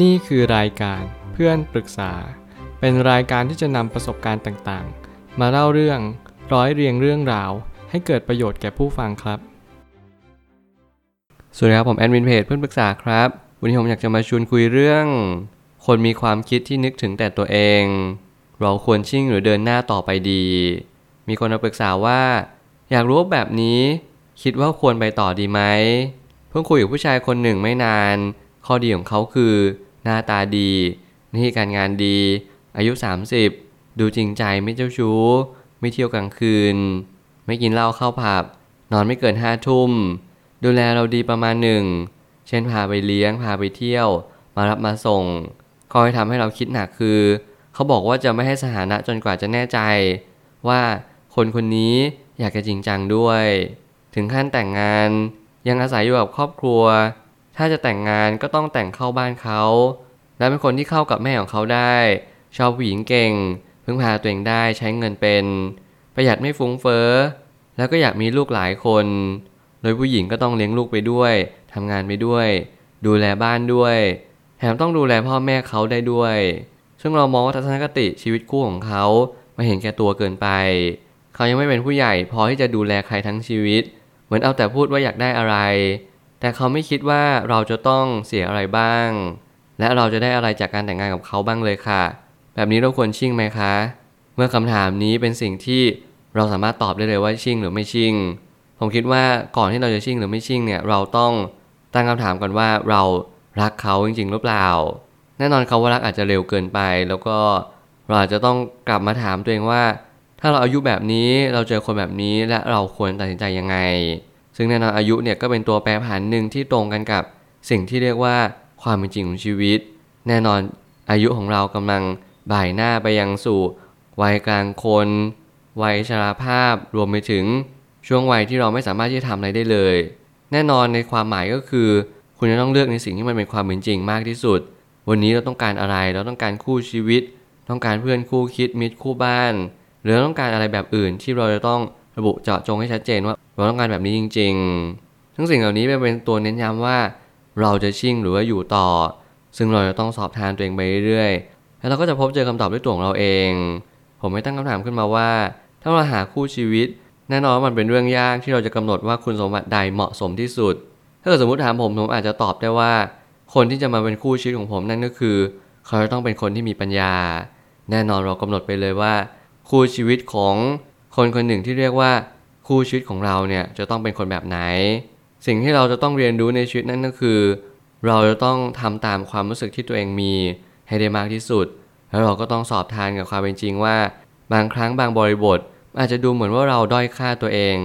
นี่คือรายการเพื่อนปรึกษา เป็นรายการที่จะนำประสบการณ์ต่างๆ มาเล่าเรื่องร้อยเรียงเรื่องราว ให้เกิดประโยชน์แก่ผู้ฟังครับ สวัสดีครับผมแอดมินเพจเพื่อนปรึกษาครับ วันนี้ผมอยากจะมาชวนคุยเรื่อง คนมีความคิดที่นึกถึงแต่ตัวเอง เราควรชิ่งหรือเดินหน้าต่อไปดี มีคนมาปรึกษาว่า อยากรู้แบบนี้ คิดว่าควรไปต่อดีไหมเพิ่งคุยกับผู้ชายคนหนึ่งไม่นาน ข้อดีของเขาคือ หน้าตาดีหน้าที่การงานดี อายุ 30 ดูจริงใจไม่เจ้าชู้ ไม่เที่ยวกลางคืน ไม่กินเหล้าเข้าผับ นอนไม่เกินห้าทุ่ม ดูแลเราดีประมาณหนึ่ง เช่นพาไปเลี้ยงพาไปเที่ยว มารับมาส่งข้อยทำให้เราคิดหนักคือ เขาบอกว่าจะไม่ให้สถานะจนกว่าจะแน่ใจ ว่าคนคนนี้อยากจะจริงจังด้วย ถึงขั้นแต่งงานยังอาศัยอยู่กับครอบครัว ถ้าจะแต่งงานก็ต้องแต่งเข้าบ้านเขา และเป็นคนที่เข้ากับแม่ของเขาได้ ชอบผู้หญิงเก่ง พึ่งพาตัวเองได้ใช้เงินเป็น ประหยัดไม่ฟุ้งเฟ้อ แล้วก็อยากมีลูกหลายคน โดยผู้หญิงก็ต้องเลี้ยงลูกไปด้วยทำงานไปด้วย ดูแลบ้านด้วย แถมต้องดูแลพ่อแม่เขาได้ด้วย ซึ่งเรามองว่าทัศนคติชีวิตคู่ของเขาม่เห็นแก่ตัวเกินไป เขายังไม่เป็นผู้ใหญ่พอที่จะดูแลใครทั้งชีวิต เหมือนเอาแต่พูดว่าอยากได้อะไร แต่เขาไม่คิดว่าเราจะต้องเสียอะไรบ้าง และเราจะได้อะไรจากการแต่งงานกับเขาบ้างเลยค่ะ แบบนี้เราควรชิ่งไหมคะ เมื่อคำถามนี้เป็นสิ่งที่เราสามารถตอบได้เลยว่าชิ่งหรือไม่ชิ่ง ผมคิดว่าก่อนที่เราจะชิ่งหรือไม่ชิ่งเนี่ยเราต้องตั้งคำถามก่อนว่าเรารักเขาจริง ๆ หรือเปล่า แน่นอนคาว่ารักอาจจะเร็วเกินไป แล้วก็เราอาจจะต้องกลับมาถามตัวเองว่า ถ้าเราอายุแบบนี้เราเจอคนแบบนี้และเราควรตัดสินใจยังไง ซึ่งแน่นอนอายุเนี่ยก็เป็นตัวแปรผันหนึ่งที่ตรงกันกับสิ่งที่เรียกว่าความเป็นจริงของชีวิต แน่นอนอายุของเรากำลังบ่ายหน้าไปยังสู่ วัยกลางคน วัยชราภาพรวมไปถึงช่วงวัยที่เราไม่สามารถที่จะทำอะไรได้เลย แน่นอนในความหมายก็คือ คุณจะต้องเลือกในสิ่งที่มันเป็นความเป็นจริงมากที่สุด วันนี้เราต้องการอะไรเราต้องการคู่ชีวิต ต้องการเพื่อนคู่คิดมิตรคู่บ้าน หรือต้องการอะไรแบบอื่นที่เราจะต้อง ระบุเจาะจงให้ชัดเจนว่าเราต้องการแบบนี้จริง ๆ ทั้งสิ่งเหล่านี้เป็นตัวเน้นย้ำว่า เราจะชิ่งหรือว่าอยู่ต่อ ซึ่งเราจะต้องสอบทานตัวเองไปเรื่อยๆ แล้วเราก็จะพบเจอคำตอบด้วยตัวของเราเอง ผมไม่ตั้งคำถามขึ้นมาว่า ถ้าเราหาคู่ชีวิตแน่นอนว่ามันเป็นเรื่องยากที่เราจะกำหนดว่าคุณสมบัติใดเหมาะสมที่สุด ถ้าเกิดสมมติถามผมผมอาจจะตอบได้ว่า คนที่จะมาเป็นคู่ชีวิตของผมนั่นก็คือ เขาจะต้องเป็นคนที่มีปัญญา แน่นอนเรากำหนดไปเลยว่า คู่ชีวิตของ คนคนหนึ่งที่เรียกว่าคู่ชีวิตของเราเนี่ยจะต้องเป็นคนแบบไหน สิ่งที่เราจะต้องเรียนรู้ในชีวิตนั่นก็คือ เราจะต้องทำตามความรู้สึกที่ตัวเองมีให้ได้มากที่สุด แล้วเราก็ต้องสอบทานกับความเป็นจริงว่า บางครั้งบางบริบท อาจจะดูเหมือนว่าเราด้อยค่าตัวเอง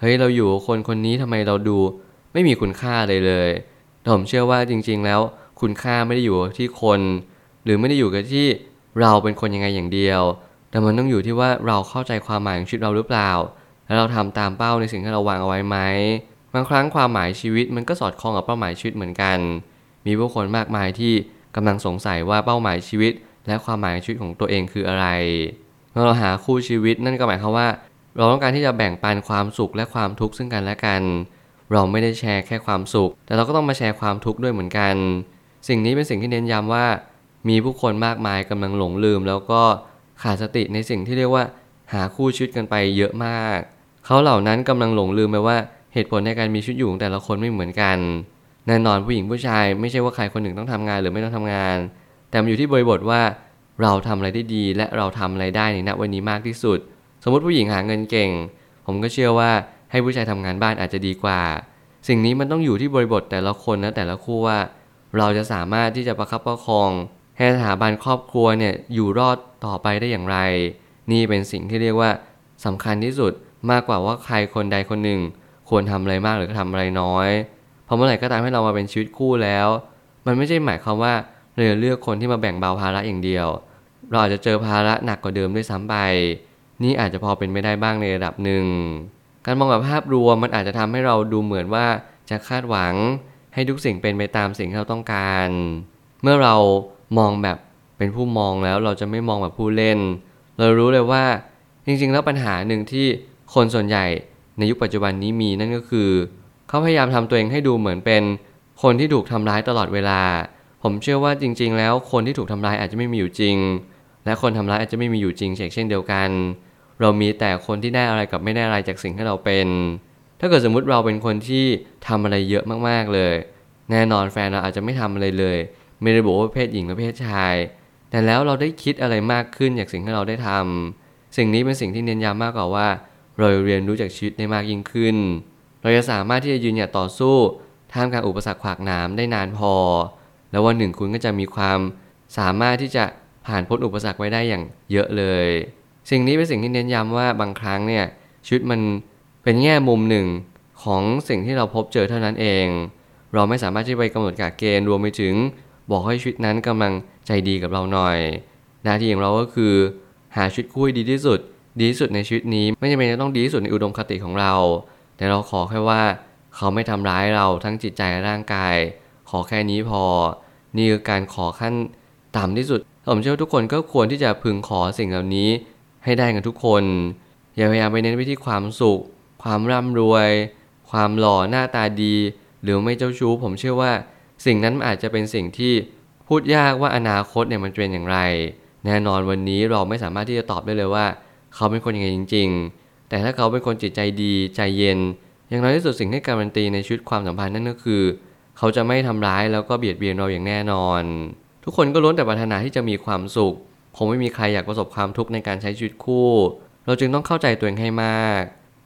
เฮ้ยเราอยู่คนคนนี้ทำไมเราดู ไม่มีคุณค่าเลยเลยแต่ผมเชื่อว่าจริง ๆ แล้วคุณค่าไม่ได้อยู่ที่คน หรือไม่ได้อยู่กับที่เราเป็นคนยังไงอย่างเดียว แต่มันต้องอยู่ที่ว่าเราเข้าใจความหมายของชีวิตเราหรือเปล่า แล้วเราทำตามเป้าในสิ่งที่เราวางเอาไว้ไหมบางครั้งความหมายชีวิตมันก็สอดคล้องกับเป้าหมายชีวิตเหมือนกัน มีผู้คนมากมายที่กำลังสงสัยว่าเป้าหมายชีวิต และความหมายชีวิตของตัวเองคืออะไรเมื่อเราหาคู่ชีวิตนั่นก็หมายความว่า เราต้องการที่จะแบ่งปันความสุขและความทุกข์ซึ่งกันและกัน เราไม่ได้แชร์แค่ความสุข แต่เราก็ต้องมาแชร์ความทุกข์ด้วยเหมือนกัน สิ่งนี้เป็นสิ่งที่เน้นย้ำว่า มีผู้คนมากมายกำลังหลงลืมแล้วก็ ขาดสติในสิ่งที่เรียกว่า หาคู่ชีวิตกันไปเยอะมาก เขาเหล่านั้นกำลังหลงลืมไปว่าเหตุผลในการมีชีวิตอยู่ของแต่ละคนไม่เหมือนกัน แน่นอนผู้หญิงผู้ชายไม่ใช่ว่าใครคนหนึ่งต้องทำงานหรือไม่ต้องทำงาน แต่มันอยู่ที่บริบทว่าเราทำอะไรได้ดีและเราทำอะไรได้ในณวันนี้มากที่สุด สมมติผู้หญิงหาเงินเก่ง ผมก็เชื่อว่าให้ผู้ชายทำงานบ้านอาจจะดีกว่า สิ่งนี้มันต้องอยู่ที่บริบทแต่ละคนนะแต่ละคู่ว่า เราจะสามารถที่จะประคับประคอง ให้สถาบันครอบครัวเนี่ยอยู่รอดต่อไปได้อย่างไร นี่เป็นสิ่งที่เรียกว่าสำคัญที่สุดมากกว่าว่าใครคนใดคนหนึ่ง ควรทำอะไรมากหรือทำอะไรน้อย เพราะเมื่อไหร่ก็ตามให้เรามาเป็นชีวิตคู่แล้ว มันไม่ใช่หมายความว่าเราจะเลือกคนที่มาแบ่งเบาภาระอย่างเดียว เราอาจจะเจอภาระหนักกว่าเดิมด้วยซ้ำไป นี่อาจจะพอเป็นไม่ได้บ้างในระดับหนึ่ง การมองแบบภาพรวมมันอาจจะทำให้เราดูเหมือนว่าจะคาดหวังให้ทุกสิ่งเป็นไปตามสิ่งที่เราต้องการ เมื่อเรา มองแบบเป็นผู้มองแล้วเราจะไม่มองแบบผู้เล่น เรารู้เลยว่าจริงๆ แล้วปัญหาหนึ่งที่คนส่วนใหญ่ในยุคปัจจุบันนี้มีนั่นก็คือ เขาพยายามทำตัวเองให้ดูเหมือนเป็น คนที่ถูกทำร้ายตลอดเวลา ผมเชื่อว่าจริง ๆ แล้วคนที่ถูกทำร้ายอาจจะไม่มีอยู่จริง และคนทำร้ายอาจจะไม่มีอยู่จริงเช่นเดียวกัน เรามีแต่คนที่ได้อะไรกับไม่ได้อะไรจากสิ่งที่เราเป็น ถ้าเกิดสมมุติเราเป็นคนที่ทำอะไรเยอะมากๆเลย แน่นอนแฟนเราอาจจะไม่ทำอะไรเลย ไม่ได้บอกว่าเพศหญิงหรือเพศชาย แต่แล้วเราได้คิดอะไรมากขึ้นจากสิ่งที่เราได้ทำสิ่งนี้เป็นสิ่งที่เน้นย้ำมากกว่าว่า เราเรียนรู้จากชีวิตได้มากยิ่งขึ้น เราจะสามารถที่จะยืนหยัดต่อสู้ท่ามกลางอุปสรรคขวากหนามได้นานพอ แล้ววันหนึ่งคุณก็จะมีความสามารถที่จะผ่านพ้นอุปสรรคไว้ได้อย่างเยอะเลย สิ่งนี้เป็นสิ่งที่เน้นย้ำว่าบางครั้งเนี่ยชีวิตมันเป็นแง่มุมหนึ่งของสิ่งที่เราพบเจอเท่านั้นเอง เราไม่สามารถที่ไปกำหนดกฎเกณฑ์รวมไปถึง บอกให้ชีวิตนั้นกำลังใจดีกับเราหน่อย หน้าที่ของเราก็คือ หาชีวิตคู่ดีที่สุด ดีที่สุดในชีวิตนี้ไม่จำเป็นจะต้องดีที่สุดในอุดมคติของเรา แต่เราขอแค่ว่า เขาไม่ทำร้ายเราทั้งจิตใจและร่างกาย ขอแค่นี้พอ นี่คือการขอขั้นต่ำที่สุดผมเชื่อว่าทุกคนก็ควรที่จะพึงขอสิ่งเหล่านี้ให้ได้กันทุกคน อย่าพยายามไปเน้นไปที่ความสุข ความร่ำรวย ความหล่อหน้าตาดี หรือไม่เจ้าชู้ผมเชื่อว่า สิ่งนั้นอาจจะเป็นสิ่งที่พูดยากว่าอนาคตเนี่ยมันเป็นอย่างไร แน่นอนวันนี้เราไม่สามารถที่จะตอบได้เลยว่า เขาเป็นคนยังไงจริง ๆ แต่ถ้าเขาเป็นคนจิตใจดีใจเย็น อย่างน้อยที่สุดสิ่งที่การันตีในชีวิตความสัมพันธ์นั่นก็คือ เขาจะไม่ทำร้ายแล้วก็เบียดเบียนเราอย่างแน่นอน ทุกคนก็ล้วนแต่ปรารถนาที่จะมีความสุขคงไม่มีใครอยากประสบความทุกข์ในการใช้ชีวิตคู่ เราจึงต้องเข้าใจตัวเองให้มาก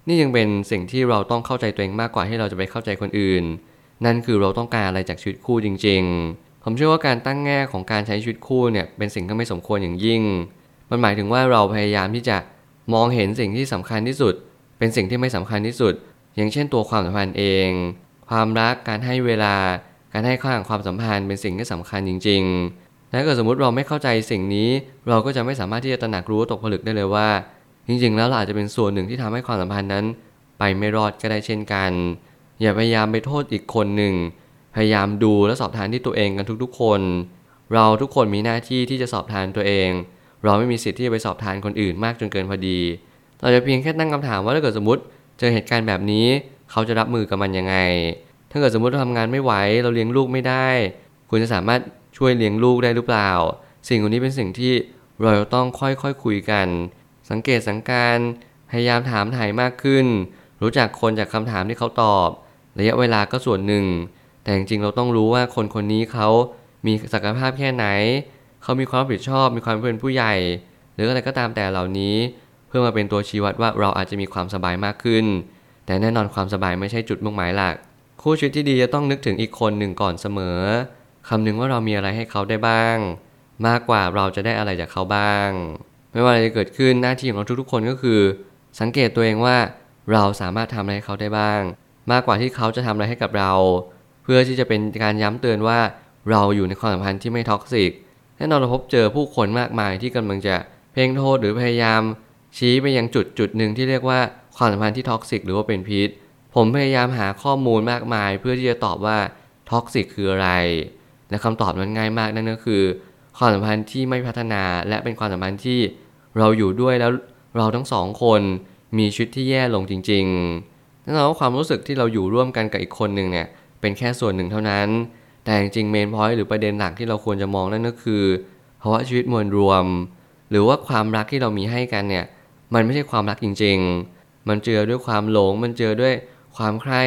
นี่ยังเป็นสิ่งที่เราต้องเข้าใจตัวเองมากกว่าที่เราจะไปเข้าใจคนอื่น นั่นคือเราต้องการอะไรจากชีวิตคู่จริง ๆ ผมเชื่อว่าการตั้งแง่ของการใช้ชีวิตคู่เนี่ยเป็นสิ่งที่ไม่สมควรอย่างยิ่ง มันหมายถึงว่าเราพยายามที่จะมองเห็นสิ่งที่สำคัญที่สุด เป็นสิ่งที่ไม่สำคัญที่สุด อย่างเช่นตัวความสัมพันธ์เอง ความรักการให้เวลา การให้ค่าของความสัมพันธ์เป็นสิ่งที่สำคัญจริงๆและเกิดสมมติเราไม่เข้าใจสิ่งนี้ เราก็จะไม่สามารถที่จะตระหนักรู้ตกผลึกได้เลยว่า จริงๆ แล้วเราอาจจะเป็นส่วนหนึ่งที่ทำให้ความสัมพันธ์นั้น ไปไม่รอดก็ได้เช่นกัน อย่าพยายามไปโทษอีกคนหนึ่ง พยายามดูและสอบทานที่ตัวเองกันทุกๆคน เราทุกคนมีหน้าที่ที่จะสอบทานตัวเอง เราไม่มีสิทธิ์ที่จะไปสอบทานคนอื่นมากจนเกินพอดี เราจะเพียงแค่ตั้งคำถามว่าถ้าเกิดสมมติเจอเหตุการณ์แบบนี้ เขาจะรับมือกับมันยังไง ถ้าเกิดสมมติเราทำงานไม่ไหวเราเลี้ยงลูกไม่ได้ คุณจะสามารถช่วยเลี้ยงลูกได้หรือเปล่า สิ่งเหล่านี้เป็นสิ่งที่เราต้องค่อยๆคคุยกัน สังเกตสังการพยายามถามถ่ายมากขึ้น รู้จักคนจากคำถามที่เขาตอบ ระยะเวลาก็ส่วนหนึ่ง แต่จริงๆเราต้องรู้ว่าคนคนนี้เขามีศักยภาพแค่ไหน เขามีความรับผิดชอบ มีความเป็นผู้ใหญ่ หรืออะไรก็ตามแต่เหล่านี้ เพื่อมาเป็นตัวชี้วัดว่าเราอาจจะมีความสบายมากขึ้น แต่แน่นอนความสบายไม่ใช่จุดมุ่งหมายหลัก คู่ชีวิตที่ดีจะต้องนึกถึงอีกคนหนึ่งก่อนเสมอคำนึงว่าเรามีอะไรให้เขาได้บ้าง มากกว่าเราจะได้อะไรจากเขาบ้าง ไม่ว่าอะไรจะเกิดขึ้นหน้าที่ของเราทุกๆคนก็คือ สังเกตตัวเองว่าเราสามารถทำอะไรให้เขาได้บ้าง มากกว่าที่เขาจะทำอะไรให้กับเรา เพื่อที่จะเป็นการย้ำเตือนว่าเราอยู่ในความสัมพันธ์ที่ไม่ toxic แน่นอนเราพบเจอผู้คนมากมายที่กำลังจะเพ่งโทษหรือพยายาม ชี้ไปยังจุดจุดหนึ่งที่เรียกว่าความสัมพันธ์ที่ toxic หรือว่าเป็นพิษ ผมพยายามหาข้อมูลมากมาย เพื่อที่จะตอบว่า toxic คืออะไร และคำตอบนั้นง่ายมากนั่นก็คือ ความสัมพันธ์ที่ไม่พัฒนาและเป็นความสัมพันธ์ที่เราอยู่ด้วยแล้วเราทั้งสองคนมีชีวิตที่แย่ลงจริง ๆ แน่นแปลว่าความรู้สึกที่เราอยู่ร่วมกันกับอีกคนหนึ่งเนี่ยเป็นแค่ส่วนหนึ่งเท่านั้น แต่จริงๆเมนพอยต์หรือประเด็นหลักที่เราควรจะมองนั่นก็คือภาวะชีวิตมวลรวม หรือว่าความรักที่เรามีให้กันเนี่ยมันไม่ใช่ความรักจริง ๆ มันเจือด้วยความหลง มันเจือด้วยความใคร่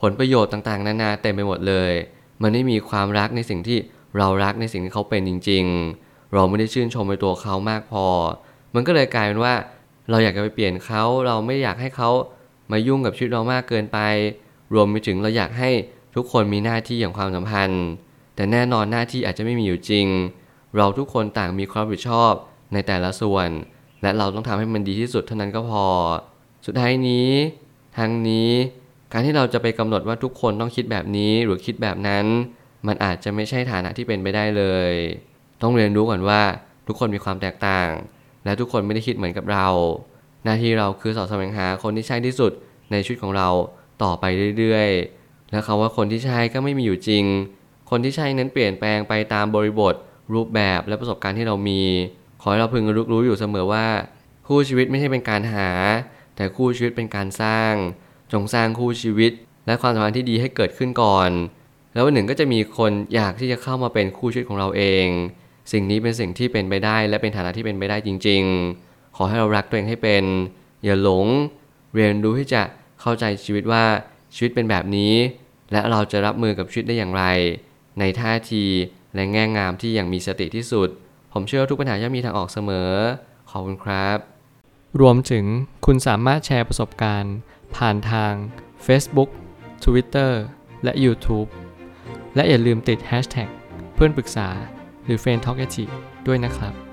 ผลประโยชน์ต่างๆ นานาเต็มไปหมดเลย มันไม่มีความรักในสิ่งที่เรารักในสิ่งที่เขาเป็นจริง ๆ เราไม่ได้ชื่นชมในตัวเขามากพอ มันก็เลยกลายเป็นว่า เราอยากจะไปเปลี่ยนเขา เราไม่อยากให้เขา มายุ่งกับชีวิตเรามากเกินไป รวมไปถึงเราอยากให้ทุกคนมีหน้าที่อย่างความสัมพันธ์ แต่แน่นอนหน้าที่อาจจะไม่มีอยู่จริง เราทุกคนต่างมีความรับผิดชอบในแต่ละส่วน และเราต้องทำให้มันดีที่สุดเท่านั้นก็พอ สุดท้ายนี้ทางนี้การที่เราจะไปกำหนดว่าทุกคนต้องคิดแบบนี้หรือคิดแบบนั้น มันอาจจะไม่ใช่ฐานะที่เป็นไปได้เลย ต้องเรียนรู้ก่อนว่าทุกคนมีความแตกต่าง และทุกคนไม่ได้คิดเหมือนกับเรา หน้าที่เราคือสอดแสวงหาคนที่ใช่ที่สุดในชีวิตของเราต่อไปเรื่อยๆ และคาว่าคนที่ใช่ก็ไม่มีอยู่จริง คนที่ใช่นั้นเปลี่ยนแปลงไปตามบริบท รูปแบบและประสบการณ์ที่เรามี ขอให้เราพึงรู้รู้อยู่เสมอว่า คู่ชีวิตไม่ใช่เป็นการหา แต่คู่ชีวิตเป็นการสร้าง จงสร้างคู่ชีวิต และความสัมพันธ์ที่ดีให้เกิดขึ้นก่อน แล้ววันหนึ่งก็จะมีคนอยากที่จะเข้ามาเป็นคู่ชีวิตของเราเอง สิ่งนี้เป็นสิ่งที่เป็นไปได้และเป็นฐานะที่เป็นไปได้จริง ๆ ขอให้เรารักตัวเองให้เป็น อย่าหลง เรียนรู้ที่จะเข้าใจชีวิตว่าชีวิตเป็นแบบนี้ และเราจะรับมือกับชีวิตได้อย่างไร ในท่าทีและแง่งามที่อย่างมีสติที่สุด ผมเชื่อว่าทุกปัญหาย่อมมีทางออกเสมอ ขอบคุณครับ รวมถึงคุณสามารถแชร์ประสบการณ์ ผ่านทาง Facebook Twitter และ YouTube และอย่าลืมติด Hashtag เพื่อนปรึกษาหรือ f r ร e n d t a l k ด้วยนะครับ